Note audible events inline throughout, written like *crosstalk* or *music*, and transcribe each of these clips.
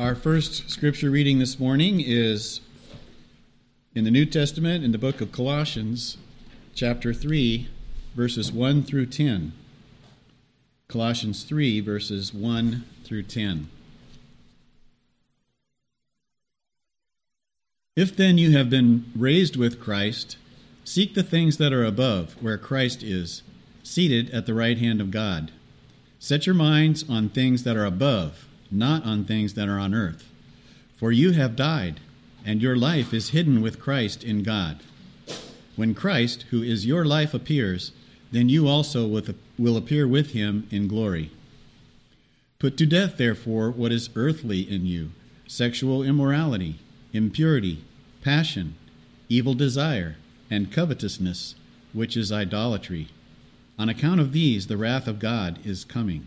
Our first scripture reading this morning is in the New Testament in the book of Colossians, chapter 3, verses 1 through 10. Colossians 3, verses 1 through 10. If then you have been raised with Christ, seek the things that are above, where Christ is, seated at the right hand of God. Set your minds on things that are above not on things that are on earth. For you have died, and your life is hidden with Christ in God. When Christ, who is your life, appears, then you also will appear with him in glory. Put to death, therefore, what is earthly in you sexual immorality, impurity, passion, evil desire, and covetousness, which is idolatry. On account of these, the wrath of God is coming.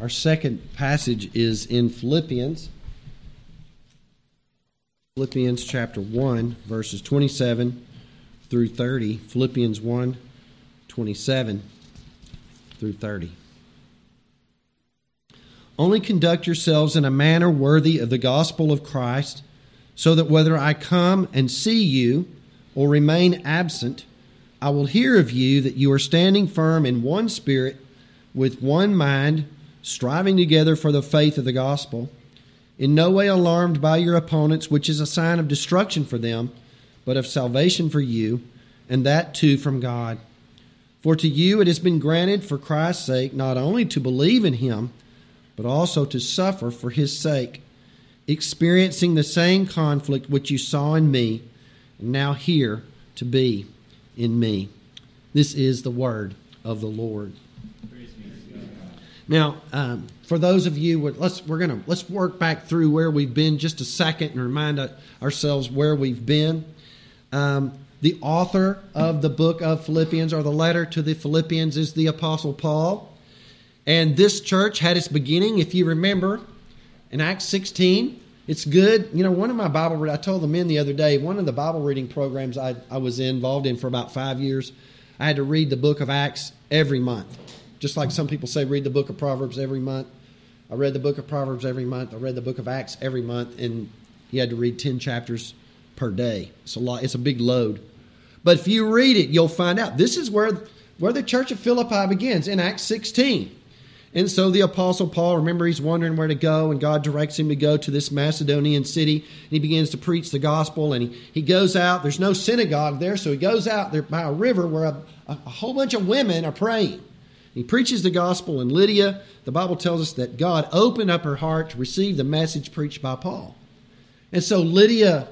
Our second passage is in Philippians. Philippians chapter 1, verses 27 through 30. Philippians 1, 27 through 30. Only conduct yourselves in a manner worthy of the gospel of Christ, so that whether I come and see you or remain absent, I will hear of you that you are standing firm in one spirit, with one mind striving together for the faith of the gospel, in no way alarmed by your opponents, which is a sign of destruction for them, but of salvation for you, and that too from God. For to you it has been granted for Christ's sake not only to believe in him, but also to suffer for his sake, experiencing the same conflict which you saw in me, and now hear to be in me. This is the word of the Lord. Now, um, for those of you, let's we're gonna let's work back through where we've been just a second and remind ourselves where we've been. Um, the author of the book of Philippians or the letter to the Philippians is the Apostle Paul, and this church had its beginning, if you remember, in Acts 16. It's good. You know, one of my Bible, I told the men the other day, one of the Bible reading programs I, I was involved in for about five years, I had to read the book of Acts every month. Just like some people say, read the book of Proverbs every month. I read the book of Proverbs every month. I read the book of Acts every month, and you had to read 10 chapters per day. It's a lot, it's a big load. But if you read it, you'll find out this is where, where the church of Philippi begins in Acts 16. And so the Apostle Paul, remember, he's wondering where to go, and God directs him to go to this Macedonian city. And he begins to preach the gospel, and he, he goes out. There's no synagogue there, so he goes out there by a river where a, a whole bunch of women are praying. He preaches the gospel, and Lydia, the Bible tells us that God opened up her heart to receive the message preached by Paul. And so Lydia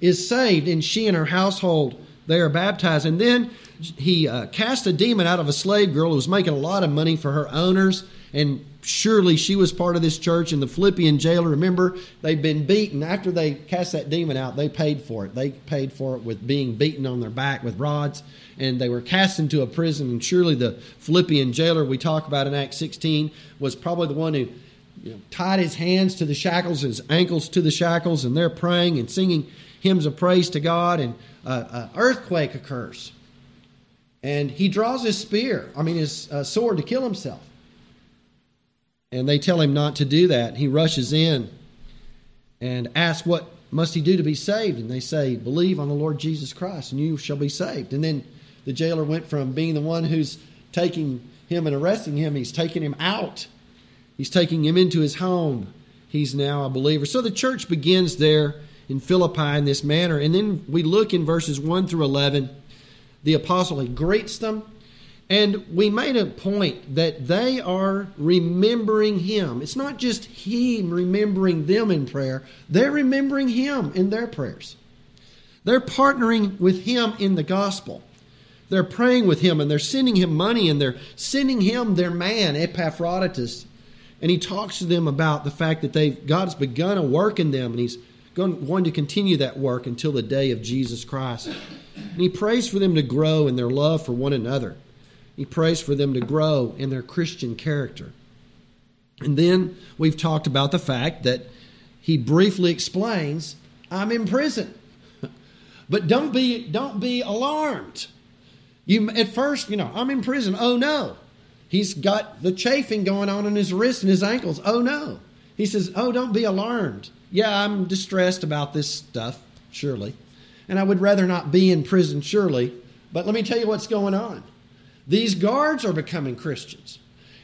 is saved, and she and her household they are baptized. And then he uh, cast a demon out of a slave girl who was making a lot of money for her owners. And surely she was part of this church. And the Philippian jailer, remember, they'd been beaten. After they cast that demon out, they paid for it. They paid for it with being beaten on their back with rods. And they were cast into a prison. And surely the Philippian jailer we talk about in Acts 16 was probably the one who you know, tied his hands to the shackles, his ankles to the shackles, and they're praying and singing hymns of praise to God. And uh, an earthquake occurs. And he draws his spear, I mean, his uh, sword to kill himself and they tell him not to do that. He rushes in and asks, What must he do to be saved? And they say, Believe on the Lord Jesus Christ, and you shall be saved. And then the jailer went from being the one who's taking him and arresting him, he's taking him out. He's taking him into his home. He's now a believer. So the church begins there in Philippi in this manner. And then we look in verses 1 through 11. The apostle, he greets them and we made a point that they are remembering Him. It's not just Him remembering them in prayer, they're remembering Him in their prayers. They're partnering with Him in the gospel. They're praying with Him and they're sending Him money and they're sending Him their man, Epaphroditus. and he talks to them about the fact that they've God's begun a work in them, and He's going, going to continue that work until the day of Jesus Christ. And he prays for them to grow in their love for one another. He prays for them to grow in their Christian character. And then we've talked about the fact that he briefly explains, I'm in prison. *laughs* but don't be don't be alarmed. You at first, you know, I'm in prison. Oh no. He's got the chafing going on in his wrists and his ankles. Oh no. He says, "Oh, don't be alarmed. Yeah, I'm distressed about this stuff, surely. And I would rather not be in prison, surely. But let me tell you what's going on. These guards are becoming Christians.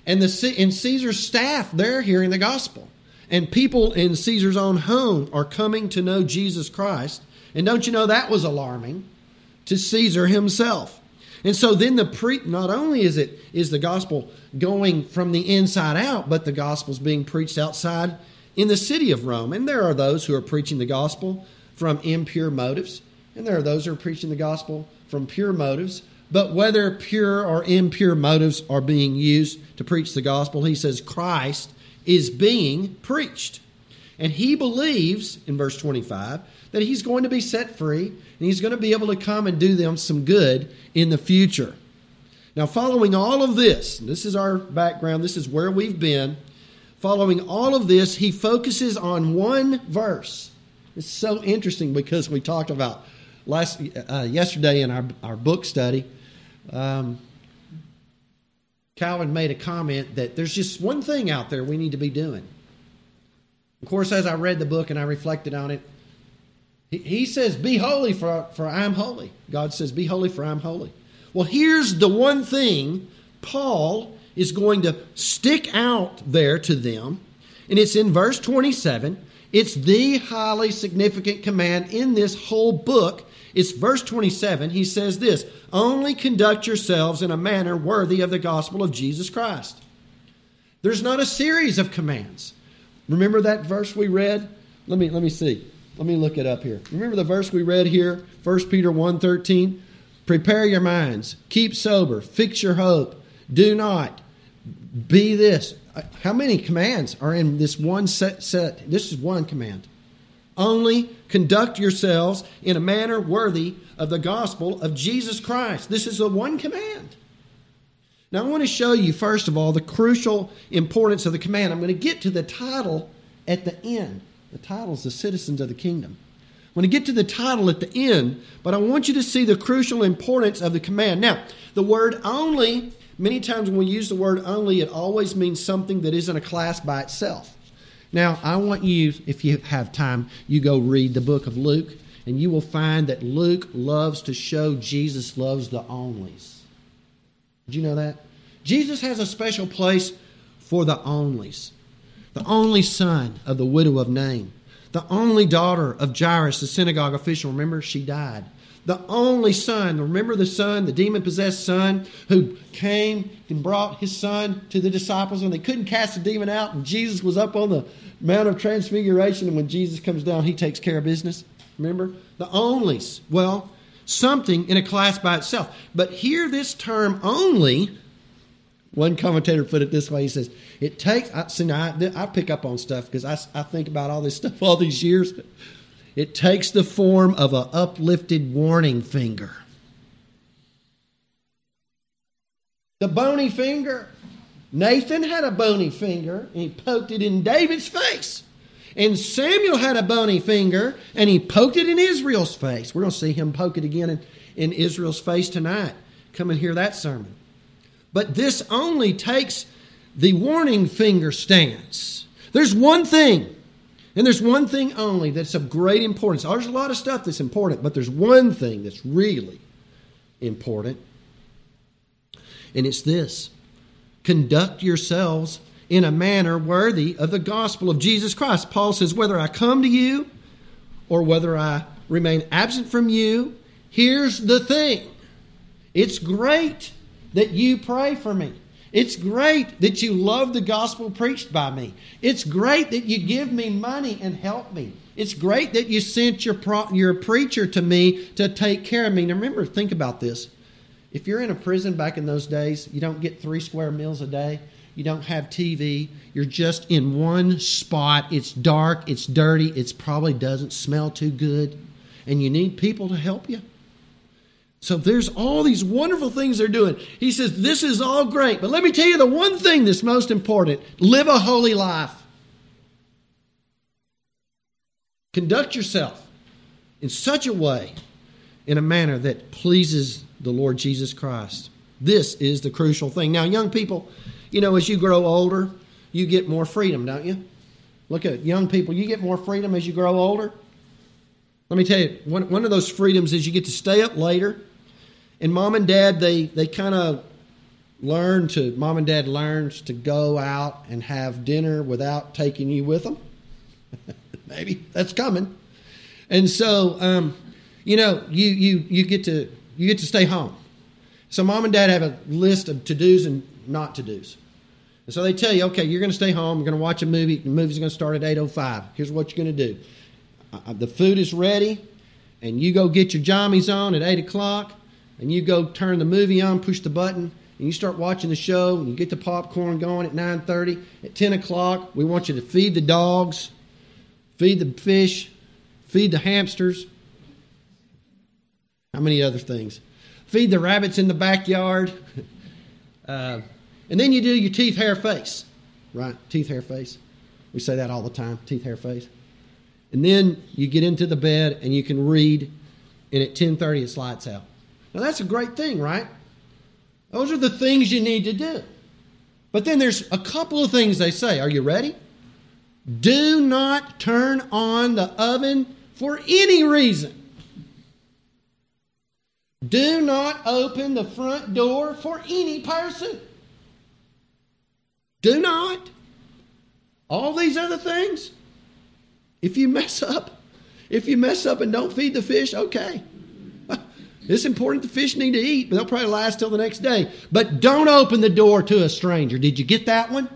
And the in Caesar's staff, they're hearing the gospel. And people in Caesar's own home are coming to know Jesus Christ. And don't you know that was alarming to Caesar himself? And so then the pre not only is it is the gospel going from the inside out, but the gospel's being preached outside in the city of Rome. And there are those who are preaching the gospel from impure motives, and there are those who are preaching the gospel from pure motives. But whether pure or impure motives are being used to preach the gospel, he says Christ is being preached. And he believes, in verse 25, that he's going to be set free and he's going to be able to come and do them some good in the future. Now, following all of this, this is our background, this is where we've been. Following all of this, he focuses on one verse. It's so interesting because we talked about last uh, yesterday in our, our book study. Um, Calvin made a comment that there's just one thing out there we need to be doing. Of course, as I read the book and I reflected on it, he, he says, Be holy, for, for I'm holy. God says, Be holy, for I'm holy. Well, here's the one thing Paul is going to stick out there to them, and it's in verse 27. It's the highly significant command in this whole book. It's verse 27. He says this Only conduct yourselves in a manner worthy of the gospel of Jesus Christ. There's not a series of commands. Remember that verse we read? Let me, let me see. Let me look it up here. Remember the verse we read here, 1 Peter 1.13? Prepare your minds, keep sober, fix your hope, do not be this. Uh, how many commands are in this one set? set? This is one command. Only conduct yourselves in a manner worthy of the gospel of Jesus Christ. This is the one command. Now, I want to show you, first of all, the crucial importance of the command. I'm going to get to the title at the end. The title is The Citizens of the Kingdom. I'm going to get to the title at the end, but I want you to see the crucial importance of the command. Now, the word only Many times when we use the word only, it always means something that isn't a class by itself. Now, I want you, if you have time, you go read the book of Luke, and you will find that Luke loves to show Jesus loves the onlys. Did you know that? Jesus has a special place for the onlys. The only son of the widow of Nain, the only daughter of Jairus, the synagogue official. Remember, she died the only son. Remember the son, the demon possessed son, who came and brought his son to the disciples when they couldn't cast the demon out, and Jesus was up on the Mount of Transfiguration, and when Jesus comes down, he takes care of business. Remember? The onlys. Well, something in a class by itself. But here, this term only, one commentator put it this way he says, it takes, I, see, now I, I pick up on stuff because I, I think about all this stuff *laughs* all these years. It takes the form of an uplifted warning finger. The bony finger. Nathan had a bony finger and he poked it in David's face. And Samuel had a bony finger and he poked it in Israel's face. We're going to see him poke it again in, in Israel's face tonight. Come and hear that sermon. But this only takes the warning finger stance. There's one thing and there's one thing only that's of great importance. There's a lot of stuff that's important, but there's one thing that's really important. And it's this conduct yourselves in a manner worthy of the gospel of Jesus Christ. Paul says, whether I come to you or whether I remain absent from you, here's the thing it's great that you pray for me. It's great that you love the gospel preached by me. It's great that you give me money and help me. It's great that you sent your, pro- your preacher to me to take care of me. Now, remember, think about this. If you're in a prison back in those days, you don't get three square meals a day. you don't have TV, you're just in one spot. It's dark, it's dirty, it probably doesn't smell too good, and you need people to help you. So there's all these wonderful things they're doing. He says, This is all great, but let me tell you the one thing that's most important live a holy life. Conduct yourself in such a way, in a manner that pleases the Lord Jesus Christ. This is the crucial thing. Now, young people, you know, as you grow older, you get more freedom, don't you? Look at young people, you get more freedom as you grow older. Let me tell you, one, one of those freedoms is you get to stay up later and mom and dad they they kind of learn to mom and dad learns to go out and have dinner without taking you with them *laughs* maybe that's coming. And so um, you know you you you get to you get to stay home. So mom and dad have a list of to-dos and not to-dos. And so they tell you okay you're going to stay home you're going to watch a movie the movie's going to start at 8.05 here's what you're going to do. Uh, the food is ready and you go get your jammies on at 8 o'clock and you go turn the movie on, push the button, and you start watching the show, and you get the popcorn going at 9.30. At 10 o'clock, we want you to feed the dogs, feed the fish, feed the hamsters. How many other things? Feed the rabbits in the backyard. *laughs* Uh, and then you do your teeth, hair, face. Right? Teeth, hair, face. We say that all the time teeth, hair, face. And then you get into the bed and you can read, and at 10.30 it lights out. Now, that's a great thing, right? Those are the things you need to do. But then there's a couple of things they say. Are you ready? Do not turn on the oven for any reason. Do not open the front door for any person. Do not. All these other things. If you mess up, if you mess up and don't feed the fish, okay. It's important the fish need to eat, but they'll probably last till the next day. But don't open the door to a stranger. Did you get that one?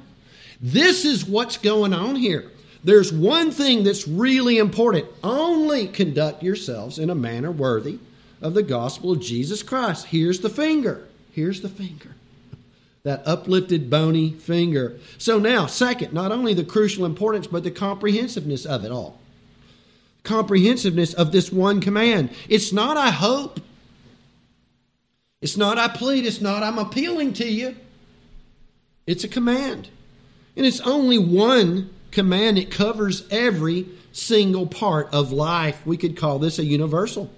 This is what's going on here. There's one thing that's really important. Only conduct yourselves in a manner worthy of the gospel of Jesus Christ. Here's the finger. Here's the finger. That uplifted, bony finger. So now, second, not only the crucial importance, but the comprehensiveness of it all. Comprehensiveness of this one command. It's not, I hope. It's not I plead, it's not I'm appealing to you. It's a command. And it's only one command, it covers every single part of life. We could call this a universal.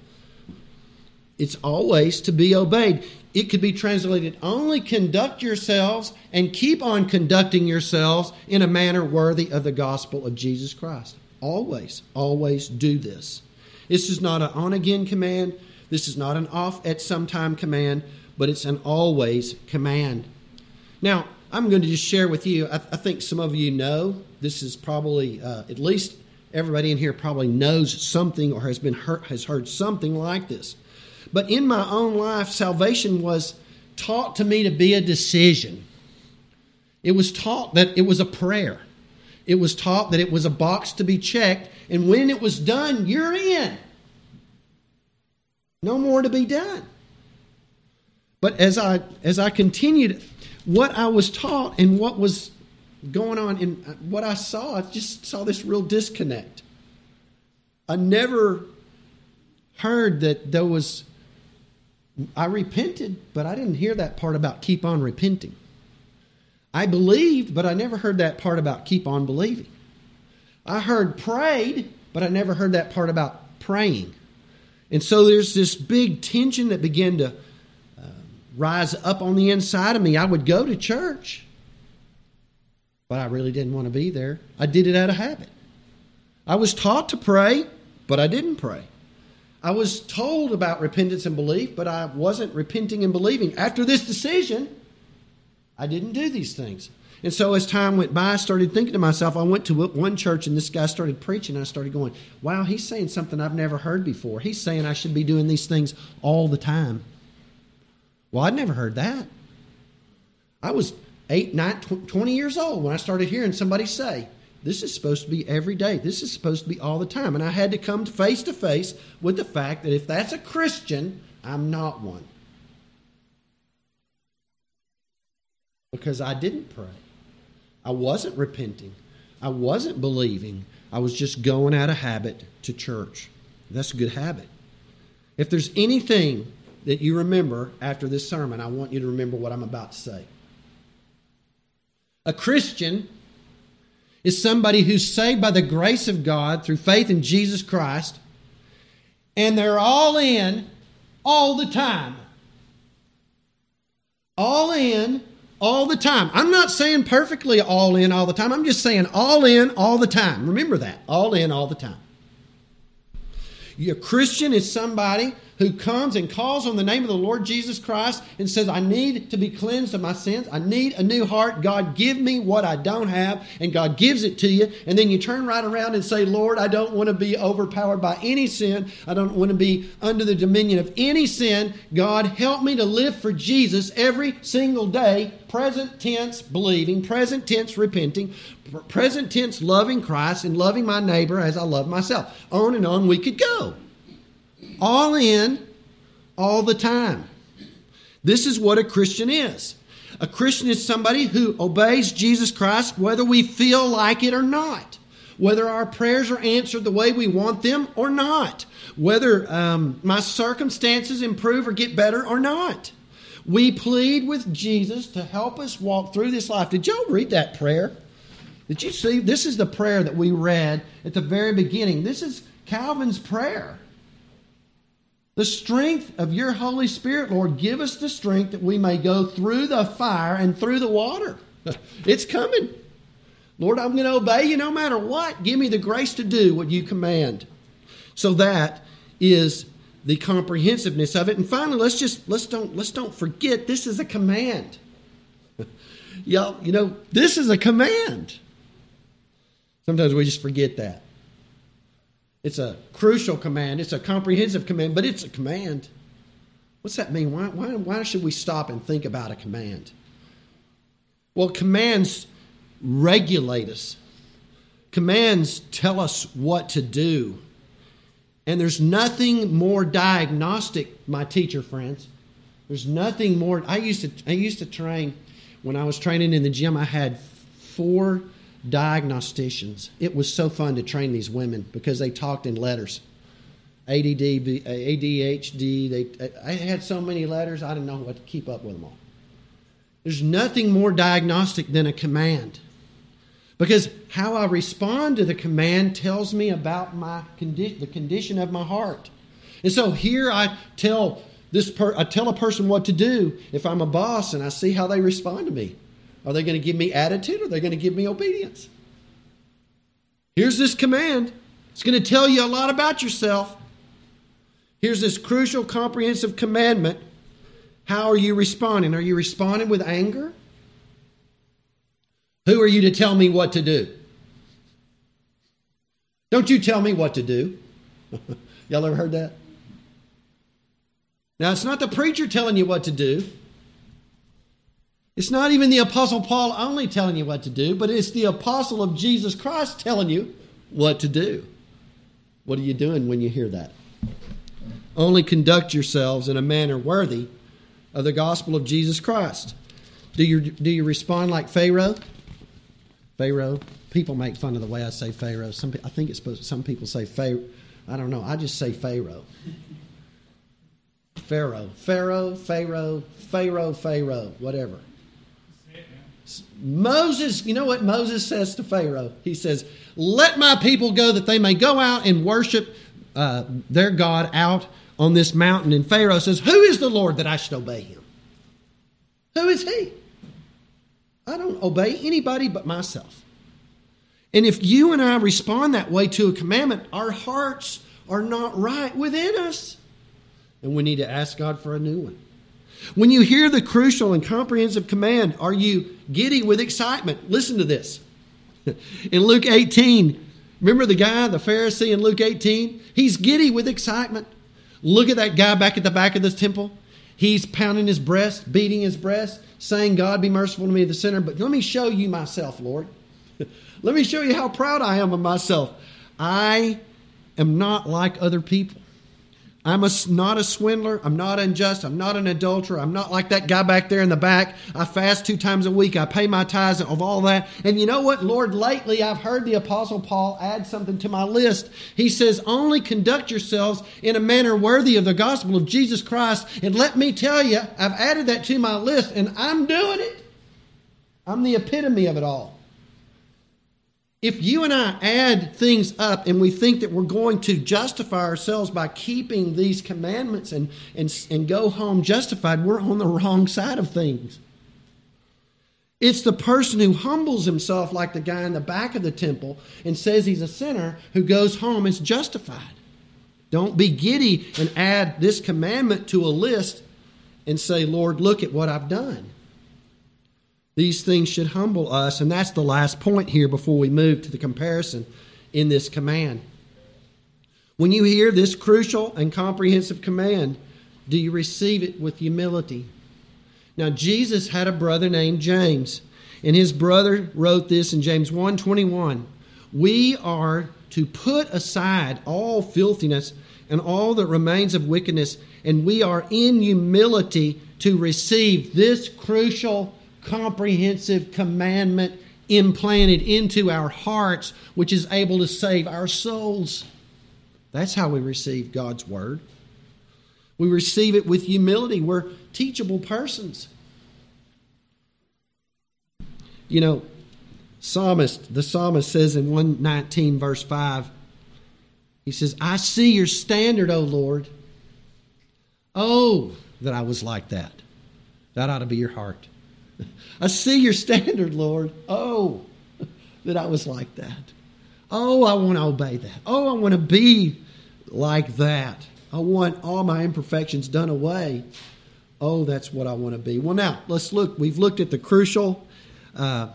It's always to be obeyed. It could be translated only conduct yourselves and keep on conducting yourselves in a manner worthy of the gospel of Jesus Christ. Always, always do this. This is not an on again command. This is not an off at some time command, but it's an always command. Now, I'm going to just share with you, I, I think some of you know, this is probably, uh, at least everybody in here probably knows something or has been heard, has heard something like this. But in my own life, salvation was taught to me to be a decision. It was taught that it was a prayer. It was taught that it was a box to be checked, and when it was done, you're in. No more to be done. But as I as I continued, what I was taught and what was going on and uh, what I saw, I just saw this real disconnect. I never heard that there was I repented, but I didn't hear that part about keep on repenting. I believed, but I never heard that part about keep on believing. I heard prayed, but I never heard that part about praying. And so there's this big tension that began to uh, rise up on the inside of me. I would go to church, but I really didn't want to be there. I did it out of habit. I was taught to pray, but I didn't pray. I was told about repentance and belief, but I wasn't repenting and believing. After this decision, I didn't do these things. And so as time went by, I started thinking to myself, I went to one church and this guy started preaching. I started going, wow, he's saying something I've never heard before. He's saying I should be doing these things all the time. Well, I'd never heard that. I was 8, 9, 20 years old when I started hearing somebody say, this is supposed to be every day. This is supposed to be all the time. And I had to come face to face with the fact that if that's a Christian, I'm not one. Because I didn't pray. I wasn't repenting. I wasn't believing. I was just going out of habit to church. That's a good habit. If there's anything that you remember after this sermon, I want you to remember what I'm about to say. A Christian is somebody who's saved by the grace of God through faith in Jesus Christ, and they're all in all the time. All in all the time. I'm not saying perfectly all in all the time. I'm just saying all in all the time. Remember that. All in all the time. A Christian is somebody who comes and calls on the name of the Lord Jesus Christ and says, I need to be cleansed of my sins. I need a new heart. God, give me what I don't have. And God gives it to you. And then you turn right around and say, Lord, I don't want to be overpowered by any sin. I don't want to be under the dominion of any sin. God, help me to live for Jesus every single day. Present tense believing, present tense repenting, present tense loving Christ and loving my neighbor as I love myself. On and on we could go all in all the time. This is what a Christian is. A Christian is somebody who obeys Jesus Christ whether we feel like it or not, whether our prayers are answered the way we want them or not, whether um, my circumstances improve or get better or not. We plead with Jesus to help us walk through this life. Did y'all read that prayer? Did you see? This is the prayer that we read at the very beginning. This is Calvin's prayer. The strength of your Holy Spirit, Lord, give us the strength that we may go through the fire and through the water. *laughs* It's coming. Lord, I'm going to obey you no matter what. Give me the grace to do what you command. So that is the comprehensiveness of it. And finally, let's just let's don't let's don't forget this is a command. *laughs* Y'all, you know, this is a command. Sometimes we just forget that. It's a crucial command, it's a comprehensive command, but it's a command. What's that mean? Why, why, why should we stop and think about a command? Well, commands regulate us, commands tell us what to do. And there's nothing more diagnostic, my teacher friends. There's nothing more. I used to I used to train when I was training in the gym. I had four diagnosticians. It was so fun to train these women because they talked in letters. ADD, ADHD, they, I had so many letters, I didn't know what to keep up with them all. There's nothing more diagnostic than a command. Because how I respond to the command tells me about my condi- the condition of my heart. And so here I tell this per- I tell a person what to do if I'm a boss and I see how they respond to me. Are they going to give me attitude or are they going to give me obedience? Here's this command. It's going to tell you a lot about yourself. Here's this crucial, comprehensive commandment. How are you responding? Are you responding with anger? Who are you to tell me what to do? Don't you tell me what to do. *laughs* Y'all ever heard that? Now, it's not the preacher telling you what to do. It's not even the Apostle Paul only telling you what to do, but it's the Apostle of Jesus Christ telling you what to do. What are you doing when you hear that? Only conduct yourselves in a manner worthy of the gospel of Jesus Christ. Do you, do you respond like Pharaoh? Pharaoh. People make fun of the way I say Pharaoh. Some, I think it's supposed. Some people say Pharaoh. I don't know. I just say Pharaoh. Pharaoh, Pharaoh, Pharaoh, Pharaoh, Pharaoh, whatever. Moses, you know what Moses says to Pharaoh? He says, Let my people go that they may go out and worship uh, their God out on this mountain. And Pharaoh says, Who is the Lord that I should obey him? Who is he? I don't obey anybody but myself. And if you and I respond that way to a commandment, our hearts are not right within us. And we need to ask God for a new one. When you hear the crucial and comprehensive command, are you giddy with excitement? Listen to this. In Luke 18, remember the guy, the Pharisee in Luke 18? He's giddy with excitement. Look at that guy back at the back of this temple. He's pounding his breast, beating his breast, saying, God be merciful to me, the sinner. But let me show you myself, Lord. let me show you how proud I am of myself. I am not like other people. I'm a, not a swindler. I'm not unjust. I'm not an adulterer. I'm not like that guy back there in the back. I fast two times a week. I pay my tithes of all that. And you know what, Lord? Lately, I've heard the Apostle Paul add something to my list. He says, Only conduct yourselves in a manner worthy of the gospel of Jesus Christ. And let me tell you, I've added that to my list, and I'm doing it. I'm the epitome of it all. If you and I add things up and we think that we're going to justify ourselves by keeping these commandments and, and, and go home justified, we're on the wrong side of things. It's the person who humbles himself, like the guy in the back of the temple, and says he's a sinner who goes home is justified. Don't be giddy and add this commandment to a list and say, Lord, look at what I've done. These things should humble us, and that's the last point here before we move to the comparison in this command. When you hear this crucial and comprehensive command, do you receive it with humility? Now Jesus had a brother named James, and his brother wrote this in James 1:21. We are to put aside all filthiness and all that remains of wickedness, and we are in humility to receive this crucial comprehensive commandment implanted into our hearts, which is able to save our souls. That's how we receive God's word. We receive it with humility. We're teachable persons. You know, psalmist, the psalmist says in 119 verse 5, he says, I see your standard, O Lord. Oh, that I was like that. That ought to be your heart. *laughs* I see your standard, Lord. Oh, *laughs* that I was like that. Oh, I want to obey that. Oh, I want to be like that. I want all my imperfections done away. Oh, that's what I want to be. Well, now, let's look. We've looked at the crucial uh,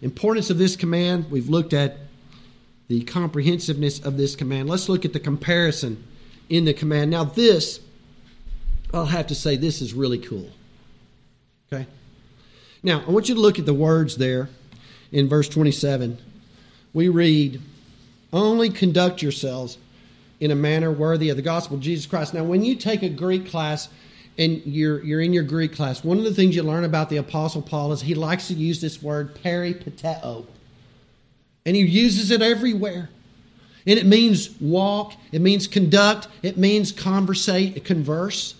importance of this command. We've looked at the comprehensiveness of this command. Let's look at the comparison in the command. Now, this, I'll have to say, this is really cool. Okay? Now, I want you to look at the words there in verse 27. We read, Only conduct yourselves in a manner worthy of the gospel of Jesus Christ. Now, when you take a Greek class and you're, you're in your Greek class, one of the things you learn about the Apostle Paul is he likes to use this word peripateo. And he uses it everywhere. And it means walk, it means conduct, it means conversate, converse.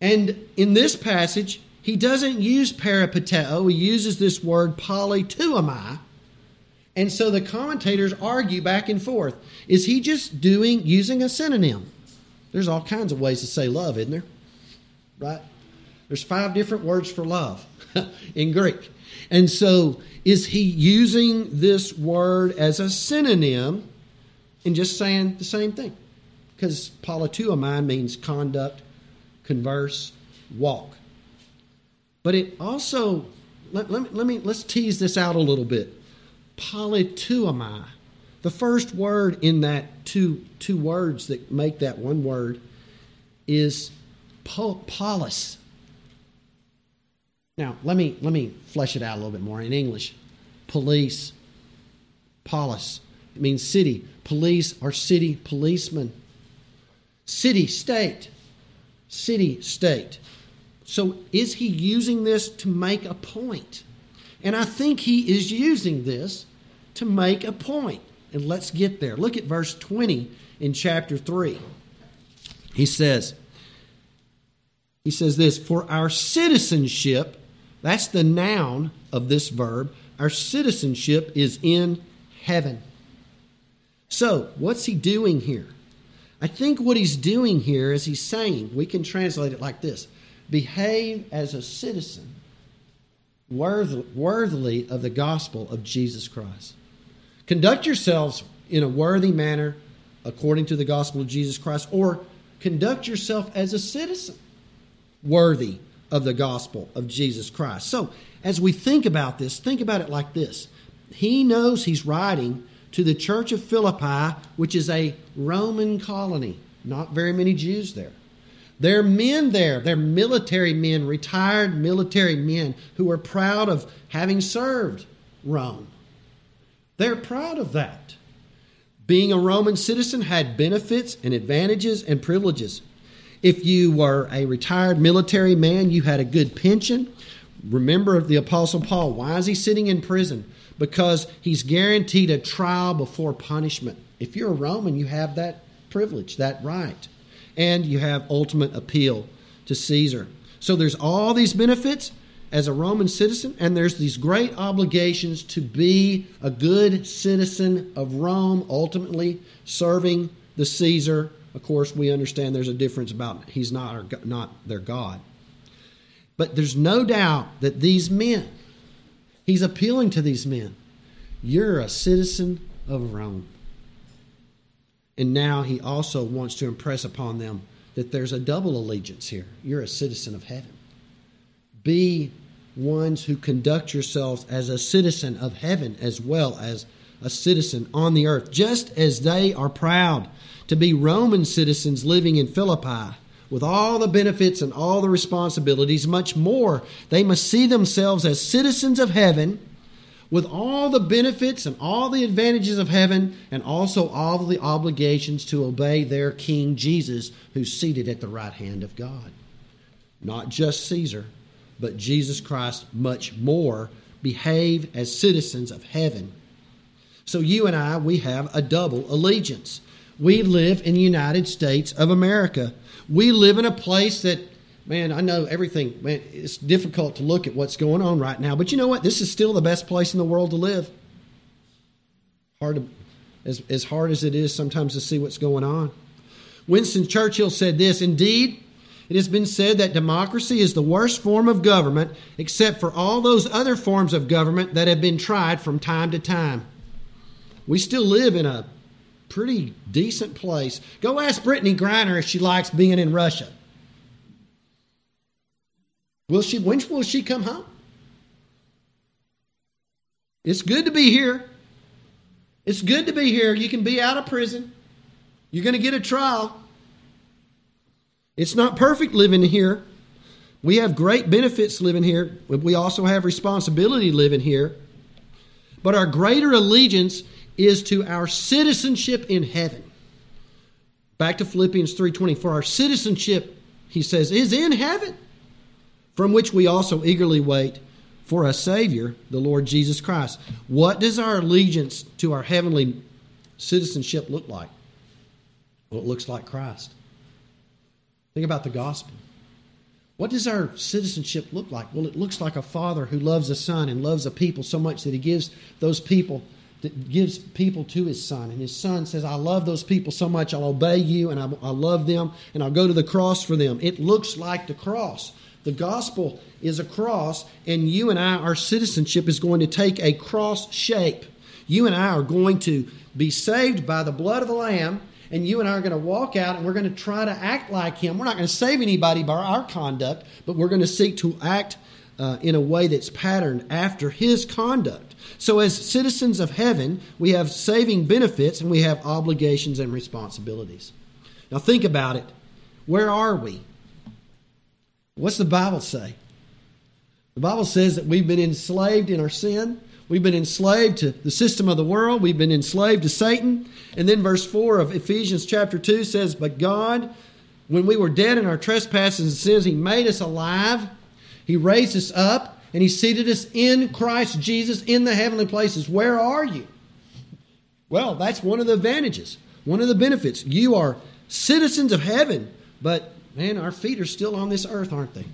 And in this passage, he doesn't use peripateo, he uses this word politeuomai. And so the commentators argue back and forth. Is he just doing using a synonym? There's all kinds of ways to say love, isn't there? Right? There's five different words for love *laughs* in Greek. And so is he using this word as a synonym and just saying the same thing? Because politeuomai means conduct, converse, walk. But it also, let, let, me, let me, let's tease this out a little bit. Politeuomai. The first word in that two, two words that make that one word is polis. Now, let me, let me flesh it out a little bit more in English. Police, polis. It means city. Police are city policemen. City, state. City, state. So is he using this to make a point? And I think he is using this to make a point. And let's get there. Look at verse 20 in chapter 3. He says, he says this, for our citizenship, that's the noun of this verb, our citizenship is in heaven. So, what's he doing here? I think what he's doing here is he's saying, we can translate it like this behave as a citizen worthily of the gospel of Jesus Christ. Conduct yourselves in a worthy manner according to the gospel of Jesus Christ, or conduct yourself as a citizen worthy of the gospel of Jesus Christ. So, as we think about this, think about it like this He knows he's writing to the church of Philippi, which is a Roman colony, not very many Jews there. There are men there, they're military men, retired military men who are proud of having served Rome. They're proud of that. Being a Roman citizen had benefits and advantages and privileges. If you were a retired military man, you had a good pension. Remember the Apostle Paul. Why is he sitting in prison? Because he's guaranteed a trial before punishment. If you're a Roman, you have that privilege, that right. And you have ultimate appeal to Caesar. So there's all these benefits as a Roman citizen, and there's these great obligations to be a good citizen of Rome, ultimately serving the Caesar. Of course, we understand there's a difference about he's not our, not their God. But there's no doubt that these men, he's appealing to these men. You're a citizen of Rome. And now he also wants to impress upon them that there's a double allegiance here. You're a citizen of heaven. Be ones who conduct yourselves as a citizen of heaven as well as a citizen on the earth, just as they are proud to be Roman citizens living in Philippi with all the benefits and all the responsibilities, much more, they must see themselves as citizens of heaven with all the benefits and all the advantages of heaven and also all the obligations to obey their King Jesus, who's seated at the right hand of God. Not just Caesar, but Jesus Christ much more. Behave as citizens of heaven. So you and I, we have a double allegiance. We live in the United States of America. We live in a place that, man, I know everything, man, it's difficult to look at what's going on right now, but you know what? This is still the best place in the world to live. Hard to, as, as hard as it is sometimes to see what's going on. Winston Churchill said this Indeed, it has been said that democracy is the worst form of government, except for all those other forms of government that have been tried from time to time. We still live in a pretty decent place. Go ask Brittney Griner if she likes being in Russia. Will she? When will she come home? It's good to be here. It's good to be here. You can be out of prison. You're going to get a trial. It's not perfect living here. We have great benefits living here, we also have responsibility living here. But our greater allegiance is to our citizenship in heaven. Back to Philippians 3:20 for our citizenship he says is in heaven from which we also eagerly wait for a savior the Lord Jesus Christ. What does our allegiance to our heavenly citizenship look like? Well, it looks like Christ. Think about the gospel. What does our citizenship look like? Well, it looks like a father who loves a son and loves a people so much that he gives those people that gives people to his son. And his son says, I love those people so much, I'll obey you and I, I love them and I'll go to the cross for them. It looks like the cross. The gospel is a cross, and you and I, our citizenship is going to take a cross shape. You and I are going to be saved by the blood of the Lamb and you and I are going to walk out and we're going to try to act like Him. We're not going to save anybody by our conduct, but we're going to seek to act uh, in a way that's patterned after His conduct. So, as citizens of heaven, we have saving benefits and we have obligations and responsibilities. Now, think about it. Where are we? What's the Bible say? The Bible says that we've been enslaved in our sin. We've been enslaved to the system of the world. We've been enslaved to Satan. And then verse 4 of Ephesians chapter 2 says, But God, when we were dead in our trespasses and sins, He made us alive. He raised us up and He seated us in Christ Jesus in the heavenly places. Where are you? Well, that's one of the advantages, one of the benefits. You are citizens of heaven, but man, our feet are still on this earth, aren't they?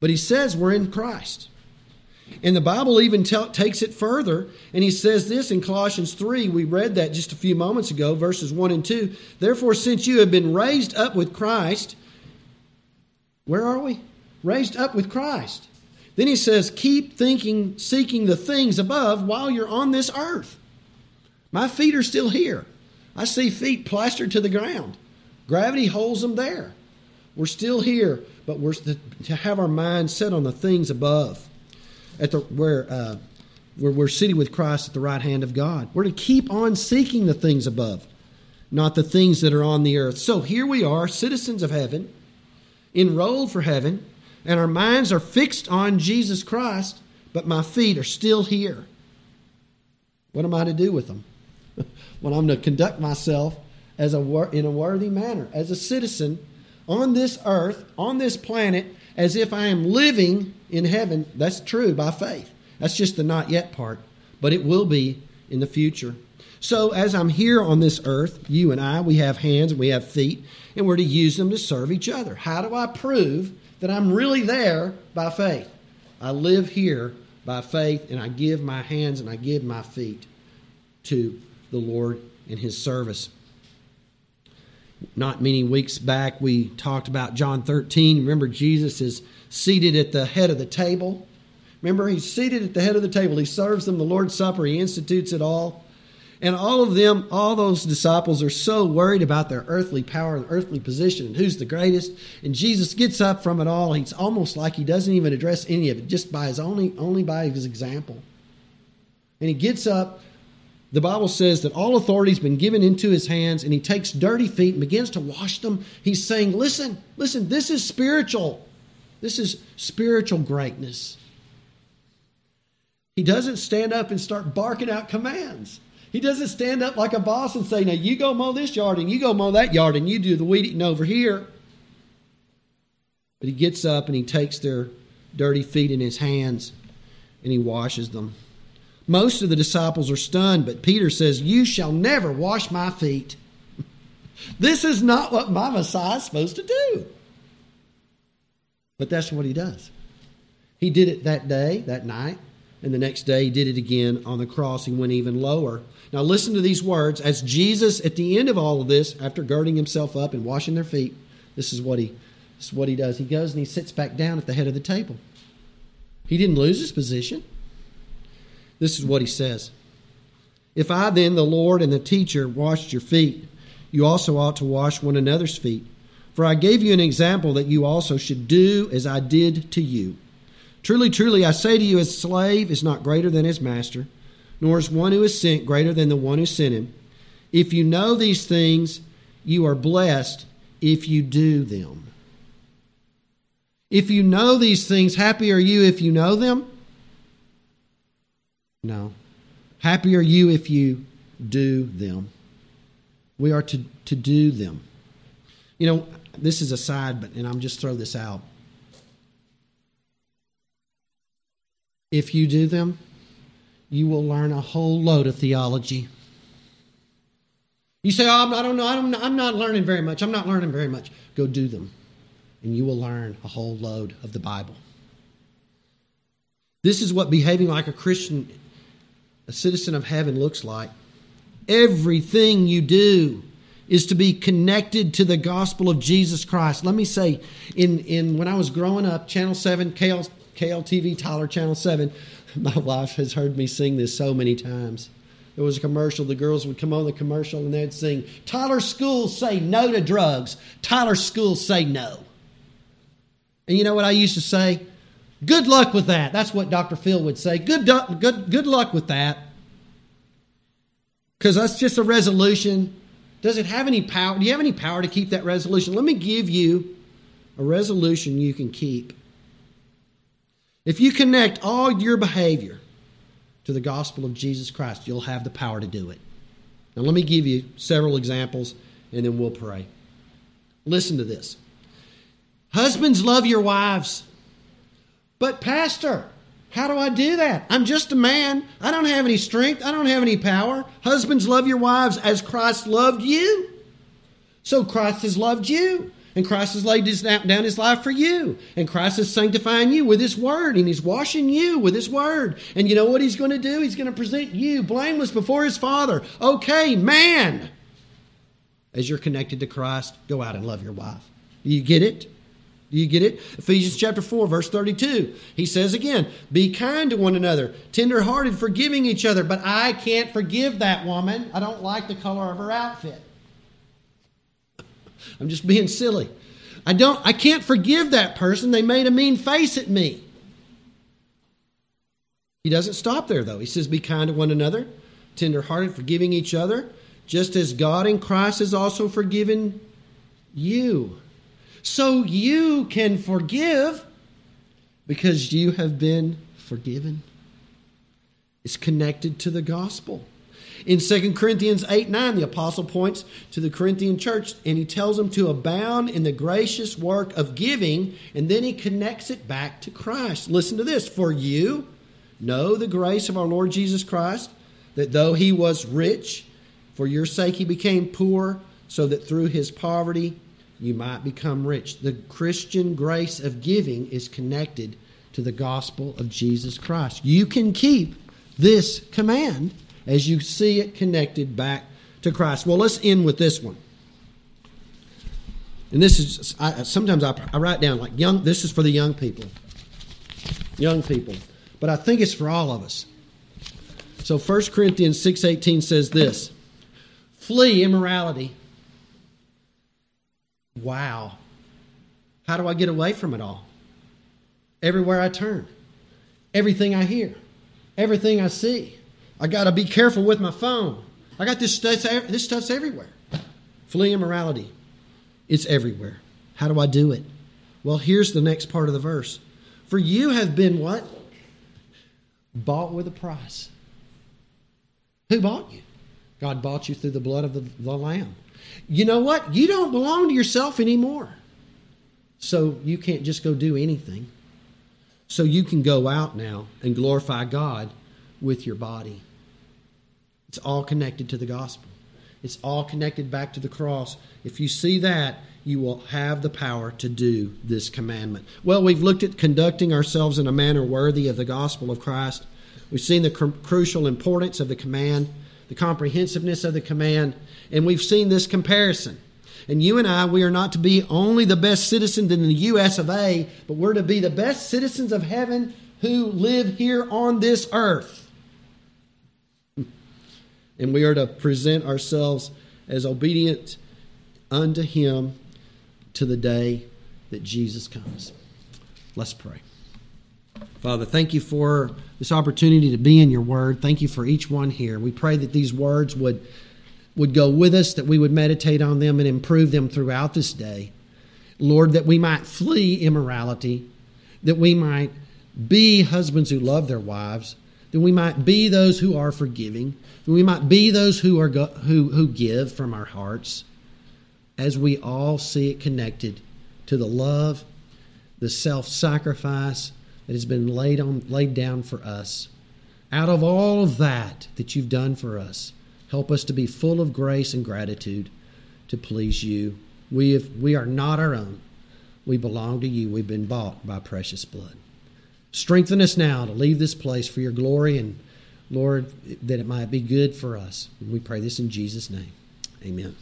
But He says we're in Christ. And the Bible even t- takes it further, and he says this in Colossians 3. We read that just a few moments ago, verses 1 and 2. Therefore, since you have been raised up with Christ, where are we? Raised up with Christ. Then he says, keep thinking, seeking the things above while you're on this earth. My feet are still here. I see feet plastered to the ground. Gravity holds them there. We're still here, but we're to have our minds set on the things above at the where uh, where we're sitting with Christ at the right hand of God. We're to keep on seeking the things above, not the things that are on the earth. So here we are, citizens of heaven, enrolled for heaven, and our minds are fixed on Jesus Christ, but my feet are still here. What am I to do with them? *laughs* when I'm to conduct myself as a in a worthy manner as a citizen on this earth, on this planet, as if I am living in heaven. That's true by faith. That's just the not yet part, but it will be in the future. So, as I'm here on this earth, you and I, we have hands and we have feet, and we're to use them to serve each other. How do I prove that I'm really there by faith? I live here by faith, and I give my hands and I give my feet to the Lord in His service. Not many weeks back, we talked about John 13. Remember, Jesus is seated at the head of the table. Remember, he's seated at the head of the table. He serves them the Lord's Supper, he institutes it all. And all of them, all those disciples are so worried about their earthly power and earthly position and who's the greatest. And Jesus gets up from it all. He's almost like he doesn't even address any of it, just by his only only by his example. And he gets up. The Bible says that all authority has been given into his hands, and he takes dirty feet and begins to wash them. He's saying, Listen, listen, this is spiritual. This is spiritual greatness. He doesn't stand up and start barking out commands. He doesn't stand up like a boss and say, Now you go mow this yard and you go mow that yard and you do the weed eating over here. But he gets up and he takes their dirty feet in his hands and he washes them. Most of the disciples are stunned, but Peter says, You shall never wash my feet. *laughs* this is not what my Messiah is supposed to do. But that's what he does. He did it that day, that night, and the next day he did it again on the cross. He went even lower. Now, listen to these words. As Jesus, at the end of all of this, after girding himself up and washing their feet, this is what he, this is what he does. He goes and he sits back down at the head of the table. He didn't lose his position. This is what he says If I, then, the Lord and the teacher, washed your feet, you also ought to wash one another's feet. For I gave you an example that you also should do as I did to you. Truly, truly, I say to you, a slave is not greater than his master nor is one who is sent greater than the one who sent him. If you know these things, you are blessed if you do them. If you know these things, happy are you if you know them? No. Happy are you if you do them. We are to, to do them. You know, this is a side, but and I'm just throw this out. If you do them, you will learn a whole load of theology. You say, oh, I don't know, I'm not, I'm not learning very much. I'm not learning very much. Go do them, and you will learn a whole load of the Bible. This is what behaving like a Christian, a citizen of heaven, looks like. Everything you do is to be connected to the gospel of Jesus Christ. Let me say, in, in when I was growing up, Channel 7, KL, KLTV Tyler Channel 7, *laughs* My wife has heard me sing this so many times. There was a commercial, the girls would come on the commercial and they'd sing, Tyler schools say no to drugs. Tyler schools say no. And you know what I used to say? Good luck with that. That's what Dr. Phil would say. Good, good, good luck with that. Because that's just a resolution. Does it have any power? Do you have any power to keep that resolution? Let me give you a resolution you can keep. If you connect all your behavior to the gospel of Jesus Christ, you'll have the power to do it. Now, let me give you several examples and then we'll pray. Listen to this Husbands, love your wives. But, Pastor, how do I do that? I'm just a man. I don't have any strength. I don't have any power. Husbands, love your wives as Christ loved you. So Christ has loved you. And Christ has laid his, down his life for you. And Christ is sanctifying you with his word. And he's washing you with his word. And you know what he's going to do? He's going to present you blameless before his Father. Okay, man. As you're connected to Christ, go out and love your wife. Do you get it? Do you get it? Ephesians chapter 4, verse 32. He says again, Be kind to one another, tenderhearted, forgiving each other. But I can't forgive that woman. I don't like the color of her outfit. I'm just being silly. I don't I can't forgive that person. They made a mean face at me. He doesn't stop there though. He says be kind to one another, tenderhearted, forgiving each other, just as God in Christ has also forgiven you. So you can forgive because you have been forgiven. It's connected to the gospel. In 2 Corinthians 8 9, the apostle points to the Corinthian church and he tells them to abound in the gracious work of giving, and then he connects it back to Christ. Listen to this For you know the grace of our Lord Jesus Christ, that though he was rich, for your sake he became poor, so that through his poverty you might become rich. The Christian grace of giving is connected to the gospel of Jesus Christ. You can keep this command as you see it connected back to Christ. Well, let's end with this one. And this is I, sometimes I, I write down like young. This is for the young people, young people, but I think it's for all of us. So 1 Corinthians six eighteen says this: "Flee immorality." Wow, how do I get away from it all? Everywhere I turn, everything I hear, everything I see. I got to be careful with my phone. I got this stuff, this stuff's everywhere. Flee immorality. It's everywhere. How do I do it? Well, here's the next part of the verse. For you have been what? Bought with a price. Who bought you? God bought you through the blood of the, the Lamb. You know what? You don't belong to yourself anymore. So you can't just go do anything. So you can go out now and glorify God with your body. It's all connected to the gospel. It's all connected back to the cross. If you see that, you will have the power to do this commandment. Well, we've looked at conducting ourselves in a manner worthy of the gospel of Christ. We've seen the cr- crucial importance of the command, the comprehensiveness of the command, and we've seen this comparison. And you and I, we are not to be only the best citizens in the U.S. of A., but we're to be the best citizens of heaven who live here on this earth and we are to present ourselves as obedient unto Him to the day that Jesus comes. Let's pray. Father, thank you for this opportunity to be in your word. Thank you for each one here. We pray that these words would, would go with us, that we would meditate on them and improve them throughout this day. Lord, that we might flee immorality, that we might be husbands who love their wives, that we might be those who are forgiving, that we might be those who are go, who who give from our hearts, as we all see it connected to the love, the self-sacrifice that has been laid on laid down for us. Out of all of that that you've done for us, help us to be full of grace and gratitude to please you. We have, we are not our own. We belong to you. We've been bought by precious blood. Strengthen us now to leave this place for your glory and, Lord, that it might be good for us. we pray this in Jesus' name. Amen.